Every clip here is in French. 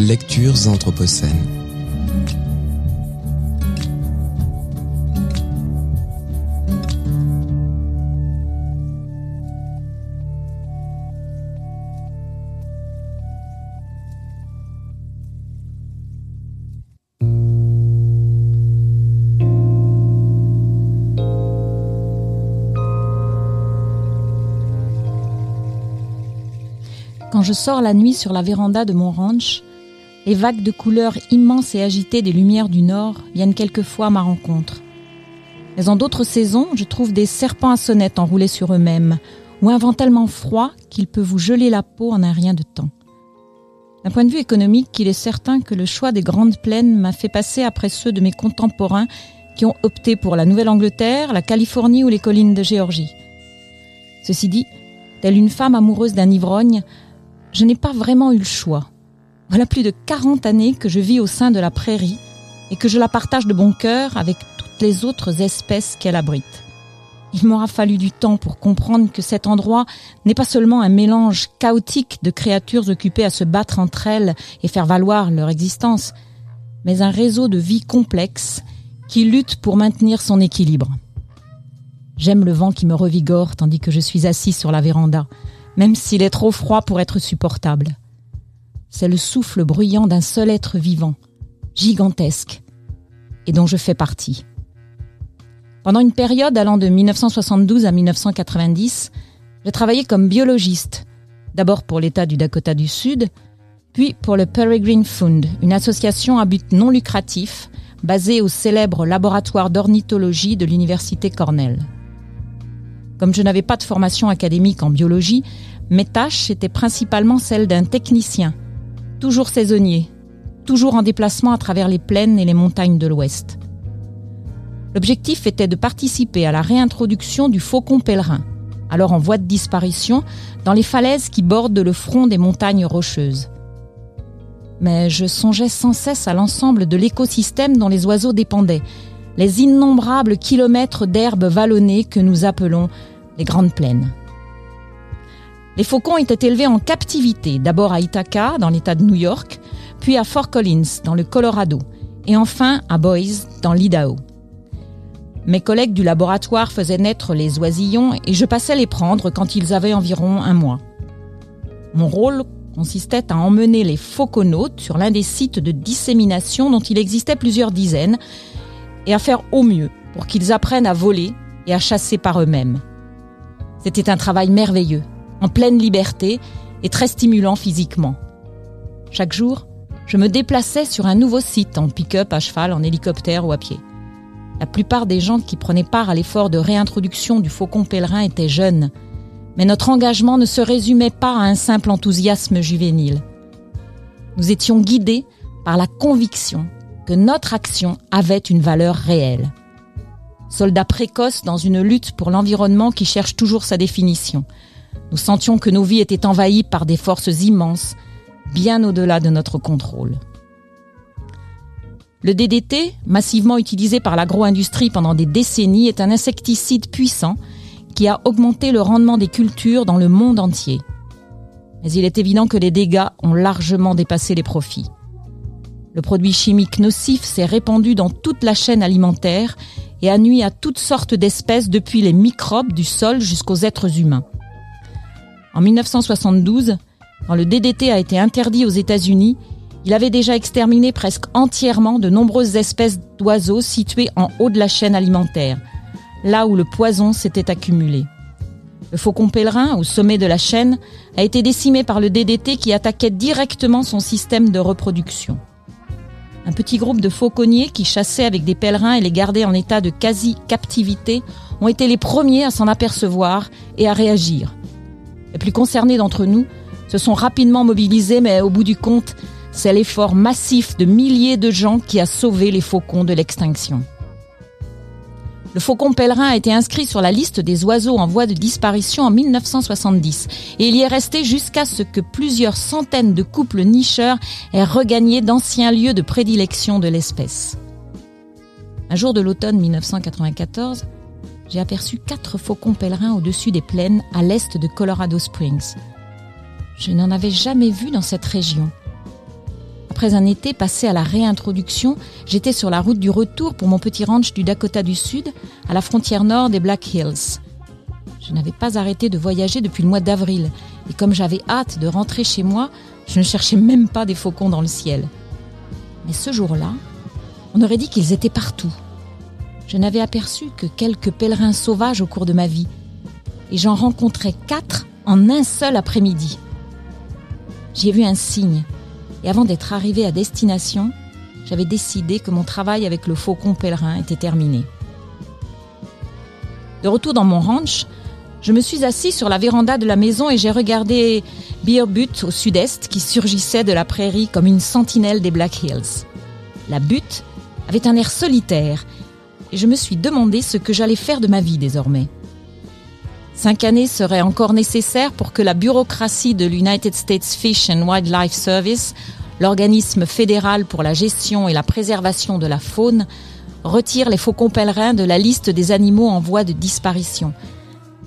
Lectures anthropocènes. Quand je sors la nuit sur la véranda de mon ranch, les vagues de couleurs immenses et agitées des lumières du nord viennent quelquefois à ma rencontre. Mais en d'autres saisons, je trouve des serpents à sonnettes enroulés sur eux-mêmes, ou un vent tellement froid qu'il peut vous geler la peau en un rien de temps. D'un point de vue économique, il est certain que le choix des grandes plaines m'a fait passer après ceux de mes contemporains qui ont opté pour la Nouvelle-Angleterre, la Californie ou les collines de Géorgie. Ceci dit, telle une femme amoureuse d'un ivrogne, je n'ai pas vraiment eu le choix. Voilà plus de 40 années que je vis au sein de la prairie et que je la partage de bon cœur avec toutes les autres espèces qu'elle abrite. Il m'aura fallu du temps pour comprendre que cet endroit n'est pas seulement un mélange chaotique de créatures occupées à se battre entre elles et faire valoir leur existence, mais un réseau de vie complexe qui lutte pour maintenir son équilibre. J'aime le vent qui me revigore tandis que je suis assis sur la véranda, même s'il est trop froid pour être supportable. C'est le souffle bruyant d'un seul être vivant, gigantesque, et dont je fais partie. Pendant une période allant de 1972 à 1990, j'ai travaillé comme biologiste, d'abord pour l'État du Dakota du Sud, puis pour le Peregrine Fund, une association à but non lucratif basée au célèbre laboratoire d'ornithologie de l'Université Cornell. Comme je n'avais pas de formation académique en biologie, mes tâches étaient principalement celles d'un technicien, toujours saisonnier, toujours en déplacement à travers les plaines et les montagnes de l'Ouest. L'objectif était de participer à la réintroduction du faucon pèlerin, alors en voie de disparition, dans les falaises qui bordent le front des montagnes rocheuses. Mais je songeais sans cesse à l'ensemble de l'écosystème dont les oiseaux dépendaient, les innombrables kilomètres d'herbes vallonnées que nous appelons les grandes plaines. Les faucons étaient élevés en captivité, d'abord à Ithaca, dans l'État de New York, puis à Fort Collins, dans le Colorado, et enfin à Boise, dans l'Idaho. Mes collègues du laboratoire faisaient naître les oisillons et je passais les prendre quand ils avaient environ un mois. Mon rôle consistait à emmener les fauconautes sur l'un des sites de dissémination dont il existait plusieurs dizaines et à faire au mieux pour qu'ils apprennent à voler et à chasser par eux-mêmes. C'était un travail merveilleux, en pleine liberté et très stimulant physiquement. Chaque jour, je me déplaçais sur un nouveau site en pick-up, à cheval, en hélicoptère ou à pied. La plupart des gens qui prenaient part à l'effort de réintroduction du faucon pèlerin étaient jeunes, mais notre engagement ne se résumait pas à un simple enthousiasme juvénile. Nous étions guidés par la conviction que notre action avait une valeur réelle. Soldats précoces dans une lutte pour l'environnement qui cherche toujours sa définition. Nous sentions que nos vies étaient envahies par des forces immenses, bien au-delà de notre contrôle. Le DDT, massivement utilisé par l'agro-industrie pendant des décennies, est un insecticide puissant qui a augmenté le rendement des cultures dans le monde entier. Mais il est évident que les dégâts ont largement dépassé les profits. Le produit chimique nocif s'est répandu dans toute la chaîne alimentaire et a nuit à toutes sortes d'espèces depuis les microbes du sol jusqu'aux êtres humains. En 1972, quand le DDT a été interdit aux États-Unis, il avait déjà exterminé presque entièrement de nombreuses espèces d'oiseaux situées en haut de la chaîne alimentaire, là où le poison s'était accumulé. Le faucon pèlerin, au sommet de la chaîne, a été décimé par le DDT qui attaquait directement son système de reproduction. Un petit groupe de fauconniers qui chassaient avec des pèlerins et les gardaient en état de quasi-captivité ont été les premiers à s'en apercevoir et à réagir. Les plus concernés d'entre nous se sont rapidement mobilisés, mais au bout du compte, c'est l'effort massif de milliers de gens qui a sauvé les faucons de l'extinction. Le faucon pèlerin a été inscrit sur la liste des oiseaux en voie de disparition en 1970 et il y est resté jusqu'à ce que plusieurs centaines de couples nicheurs aient regagné d'anciens lieux de prédilection de l'espèce. Un jour de l'automne 1994, j'ai aperçu quatre faucons pèlerins au-dessus des plaines à l'est de Colorado Springs. Je n'en avais jamais vu dans cette région Après un été passé à la réintroduction, j'étais sur la route du retour pour mon petit ranch du Dakota du Sud, à la frontière nord des Black Hills. Je n'avais pas arrêté de voyager depuis le mois d'avril, et comme j'avais hâte de rentrer chez moi, je ne cherchais même pas des faucons dans le ciel. Mais ce jour-là, on aurait dit qu'ils étaient partout. Je n'avais aperçu que quelques pèlerins sauvages au cours de ma vie, et j'en rencontrais quatre en un seul après-midi. J'y ai vu un signe, et avant d'être arrivé à destination, j'avais décidé que mon travail avec le faucon pèlerin était terminé. De retour dans mon ranch, je me suis assis sur la véranda de la maison et j'ai regardé Beer Butte au sud-est qui surgissait de la prairie comme une sentinelle des Black Hills. La butte avait un air solitaire et je me suis demandé ce que j'allais faire de ma vie désormais. Cinq années seraient encore nécessaires pour que la bureaucratie de l'United States Fish and Wildlife Service, l'organisme fédéral pour la gestion et la préservation de la faune, retire les faucons pèlerins de la liste des animaux en voie de disparition.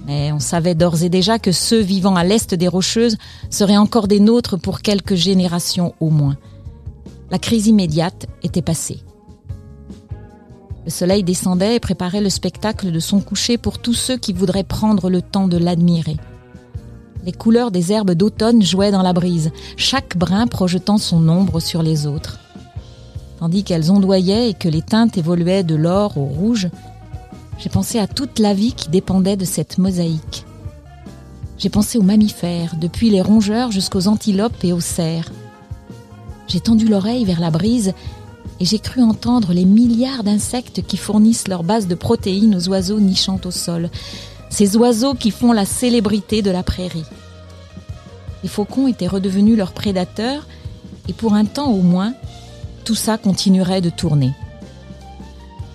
Mais on savait d'ores et déjà que ceux vivant à l'est des Rocheuses seraient encore des nôtres pour quelques générations au moins. La crise immédiate était passée. Le soleil descendait et préparait le spectacle de son coucher pour tous ceux qui voudraient prendre le temps de l'admirer. Les couleurs des herbes d'automne jouaient dans la brise, chaque brin projetant son ombre sur les autres. Tandis qu'elles ondoyaient et que les teintes évoluaient de l'or au rouge, j'ai pensé à toute la vie qui dépendait de cette mosaïque. J'ai pensé aux mammifères, depuis les rongeurs jusqu'aux antilopes et aux cerfs. J'ai tendu l'oreille vers la brise et j'ai cru entendre les milliards d'insectes qui fournissent leur base de protéines aux oiseaux nichant au sol, ces oiseaux qui font la célébrité de la prairie. Les faucons étaient redevenus leurs prédateurs, et pour un temps au moins, tout ça continuerait de tourner.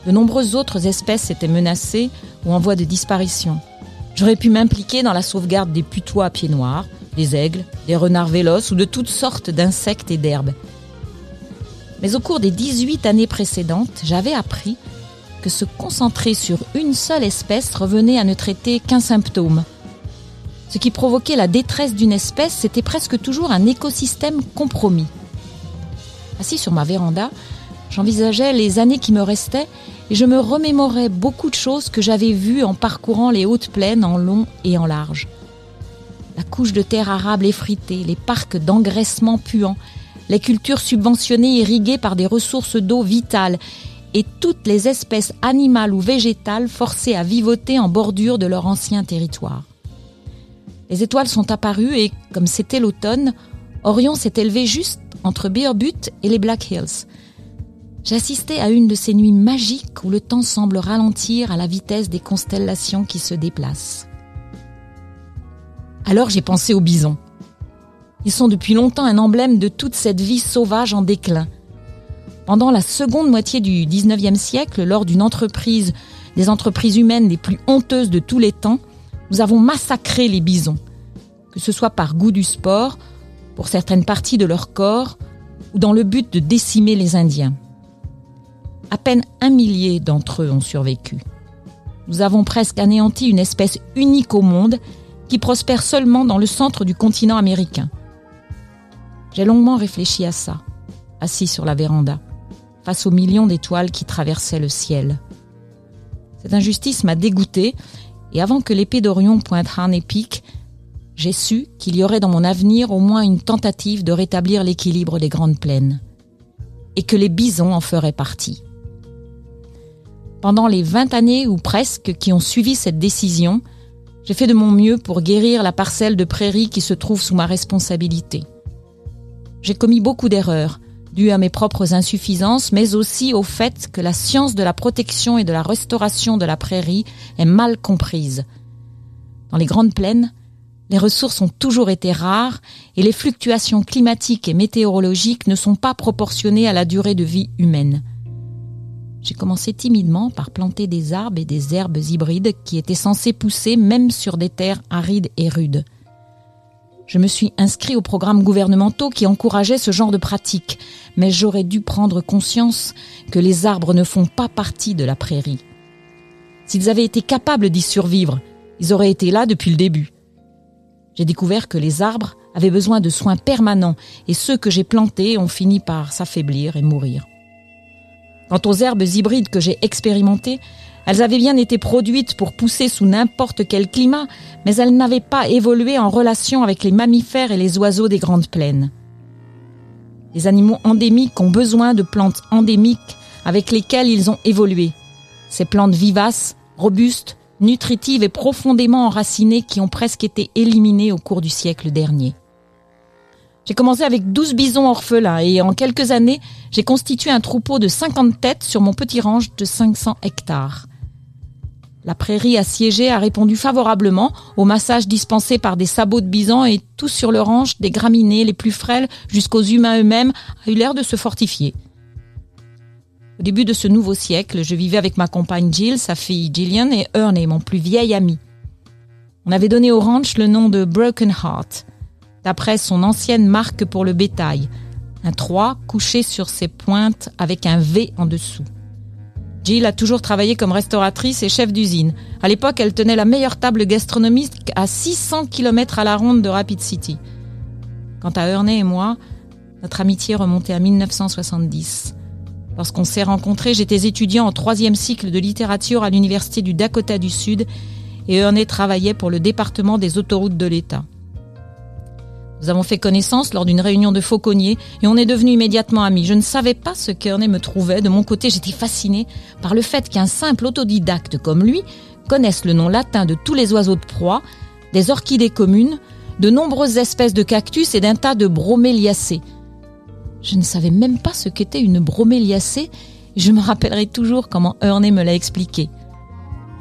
De nombreuses autres espèces étaient menacées ou en voie de disparition. J'aurais pu m'impliquer dans la sauvegarde des putois à pieds noirs, des aigles, des renards véloces ou de toutes sortes d'insectes et d'herbes. Mais au cours des 18 années précédentes, j'avais appris que se concentrer sur une seule espèce revenait à ne traiter qu'un symptôme. Ce qui provoquait la détresse d'une espèce, c'était presque toujours un écosystème compromis. Assis sur ma véranda, j'envisageais les années qui me restaient et je me remémorais beaucoup de choses que j'avais vues en parcourant les hautes plaines en long et en large. La couche de terre arable effritée, les parcs d'engraissement puants, les cultures subventionnées irriguées par des ressources d'eau vitales et toutes les espèces animales ou végétales forcées à vivoter en bordure de leur ancien territoire. Les étoiles sont apparues et, comme c'était l'automne, Orion s'est élevé juste entre Beer Butte et les Black Hills. J'assistais à une de ces nuits magiques où le temps semble ralentir à la vitesse des constellations qui se déplacent. Alors j'ai pensé aux bisons. Ils sont depuis longtemps un emblème de toute cette vie sauvage en déclin. Pendant la seconde moitié du 19e siècle, lors d'une entreprise, des entreprises humaines les plus honteuses de tous les temps, nous avons massacré les bisons. Que ce soit par goût du sport, pour certaines parties de leur corps, ou dans le but de décimer les Indiens. À peine un millier d'entre eux ont survécu. Nous avons presque anéanti une espèce unique au monde qui prospère seulement dans le centre du continent américain. J'ai longuement réfléchi à ça, assis sur la véranda, face aux millions d'étoiles qui traversaient le ciel. Cette injustice m'a dégoûté, et avant que l'épée d'Orion pointe et pique, j'ai su qu'il y aurait dans mon avenir au moins une tentative de rétablir l'équilibre des grandes plaines, et que les bisons en feraient partie. Pendant les vingt années ou presque qui ont suivi cette décision, j'ai fait de mon mieux pour guérir la parcelle de prairie qui se trouve sous ma responsabilité. J'ai commis beaucoup d'erreurs, dues à mes propres insuffisances, mais aussi au fait que la science de la protection et de la restauration de la prairie est mal comprise. Dans les grandes plaines, les ressources ont toujours été rares et les fluctuations climatiques et météorologiques ne sont pas proportionnées à la durée de vie humaine. J'ai commencé timidement par planter des arbres et des herbes hybrides qui étaient censés pousser même sur des terres arides et rudes. Je me suis inscrit aux programmes gouvernementaux qui encourageaient ce genre de pratique, mais j'aurais dû prendre conscience que les arbres ne font pas partie de la prairie. S'ils avaient été capables d'y survivre, ils auraient été là depuis le début. J'ai découvert que les arbres avaient besoin de soins permanents et ceux que j'ai plantés ont fini par s'affaiblir et mourir. Quant aux herbes hybrides que j'ai expérimentées, elles avaient bien été produites pour pousser sous n'importe quel climat, mais elles n'avaient pas évolué en relation avec les mammifères et les oiseaux des grandes plaines. Les animaux endémiques ont besoin de plantes endémiques avec lesquelles ils ont évolué. Ces plantes vivaces, robustes, nutritives et profondément enracinées qui ont presque été éliminées au cours du siècle dernier. J'ai commencé avec 12 bisons orphelins et en quelques années, j'ai constitué un troupeau de 50 têtes sur mon petit ranch de 500 hectares. La prairie assiégée a répondu favorablement au massage dispensé par des sabots de bison et tout sur le ranch, des graminées les plus frêles jusqu'aux humains eux-mêmes, a eu l'air de se fortifier. Au début de ce nouveau siècle, je vivais avec ma compagne Jill, sa fille Gillian et Ernie, mon plus vieil ami. On avait donné au ranch le nom de Broken Heart, d'après son ancienne marque pour le bétail, un 3 couché sur ses pointes avec un V en dessous. Jill a toujours travaillé comme restauratrice et chef d'usine. À l'époque, elle tenait la meilleure table gastronomique à 600 km à la ronde de Rapid City. Quant à Ernie et moi, notre amitié remontait à 1970. Lorsqu'on s'est rencontrés, j'étais étudiant en troisième cycle de littérature à l'Université du Dakota du Sud et Ernie travaillait pour le département des autoroutes de l'État. Nous avons fait connaissance lors d'une réunion de fauconniers et on est devenus immédiatement amis. Je ne savais pas ce qu'Ernest me trouvait. De mon côté, j'étais fasciné par le fait qu'un simple autodidacte comme lui connaisse le nom latin de tous les oiseaux de proie, des orchidées communes, de nombreuses espèces de cactus et d'un tas de broméliacées. Je ne savais même pas ce qu'était une broméliacée et je me rappellerai toujours comment Ernest me l'a expliqué.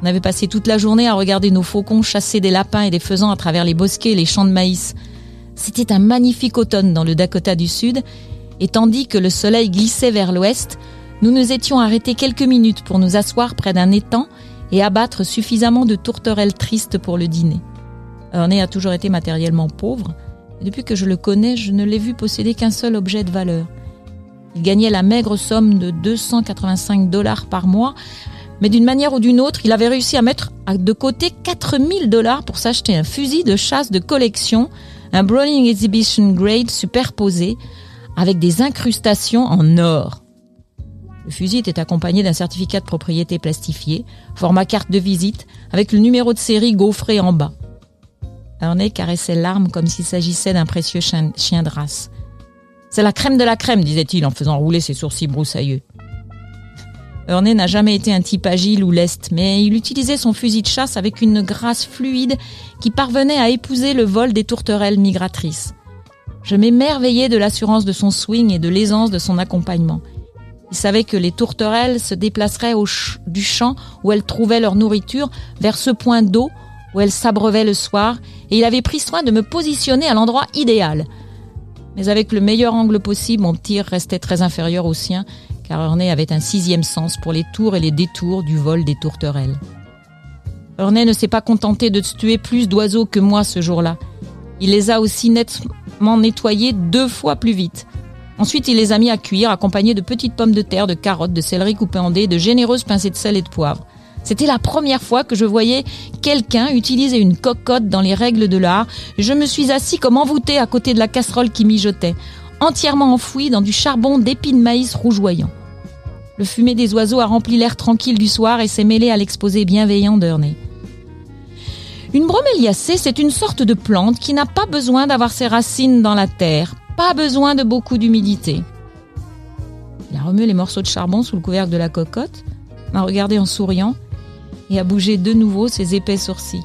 On avait passé toute la journée à regarder nos faucons chasser des lapins et des faisans à travers les bosquets et les champs de maïs. C'était un magnifique automne dans le Dakota du Sud, et tandis que le soleil glissait vers l'ouest, nous nous étions arrêtés quelques minutes pour nous asseoir près d'un étang et abattre suffisamment de tourterelles tristes pour le dîner. Ernie a toujours été matériellement pauvre, et depuis que je le connais, je ne l'ai vu posséder qu'un seul objet de valeur. Il gagnait la maigre somme de 285 dollars par mois, mais d'une manière ou d'une autre, il avait réussi à mettre de côté 4000 dollars pour s'acheter un fusil de chasse de collection un Browning Exhibition Grade superposé avec des incrustations en or. Le fusil était accompagné d'un certificat de propriété plastifié, format carte de visite, avec le numéro de série gaufré en bas. Ernie caressait l'arme comme s'il s'agissait d'un précieux chien, chien de race. C'est la crème de la crème, disait-il en faisant rouler ses sourcils broussailleux. Ernie n'a jamais été un type agile ou leste, mais il utilisait son fusil de chasse avec une grâce fluide qui parvenait à épouser le vol des tourterelles migratrices. Je m'émerveillais de l'assurance de son swing et de l'aisance de son accompagnement. Il savait que les tourterelles se déplaceraient au du champ où elles trouvaient leur nourriture vers ce point d'eau où elles s'abreuvaient le soir, et il avait pris soin de me positionner à l'endroit idéal. Mais avec le meilleur angle possible, mon tir restait très inférieur au sien, car Ernest avait un sixième sens pour les tours et les détours du vol des tourterelles. Ernest ne s'est pas contenté de tuer plus d'oiseaux que moi ce jour-là. Il les a aussi nettement nettoyés deux fois plus vite. Ensuite, il les a mis à cuire, accompagnés de petites pommes de terre, de carottes, de céleri coupé en dés, de généreuses pincées de sel et de poivre. C'était la première fois que je voyais quelqu'un utiliser une cocotte dans les règles de l'art. Je me suis assis comme envoûté à côté de la casserole qui mijotait entièrement enfoui dans du charbon d'épines de maïs rougeoyant. Le fumet des oiseaux a rempli l'air tranquille du soir et s'est mêlé à l'exposé bienveillant d'Ernest. Une broméliacée, c'est une sorte de plante qui n'a pas besoin d'avoir ses racines dans la terre, pas besoin de beaucoup d'humidité. Il a remué les morceaux de charbon sous le couvercle de la cocotte, m'a regardé en souriant et a bougé de nouveau ses épais sourcils.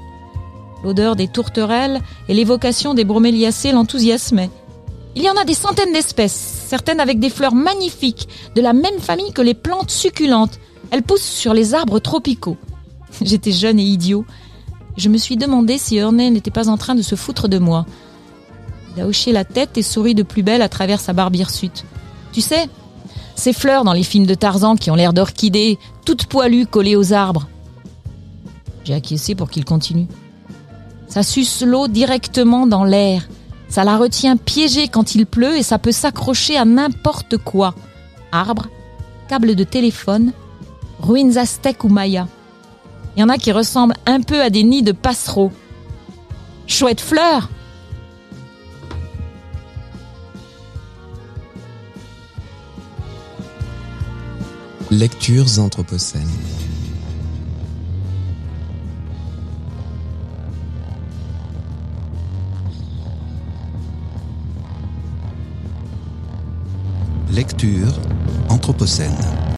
L'odeur des tourterelles et l'évocation des broméliacées l'enthousiasmaient. Il y en a des centaines d'espèces, certaines avec des fleurs magnifiques, de la même famille que les plantes succulentes. Elles poussent sur les arbres tropicaux. J'étais jeune et idiot. Je me suis demandé si Ernest n'était pas en train de se foutre de moi. Il a hoché la tête et sourit de plus belle à travers sa barbe hirsute. Tu sais, ces fleurs dans les films de Tarzan qui ont l'air d'orchidées, toutes poilues collées aux arbres. J'ai acquiescé pour qu'il continue. Ça suce l'eau directement dans l'air. Ça la retient piégée quand il pleut et ça peut s'accrocher à n'importe quoi. Arbres, câbles de téléphone, ruines aztèques ou mayas. Il y en a qui ressemblent un peu à des nids de passereaux. Chouette fleur Lectures anthropocènes. Lecture anthropocène.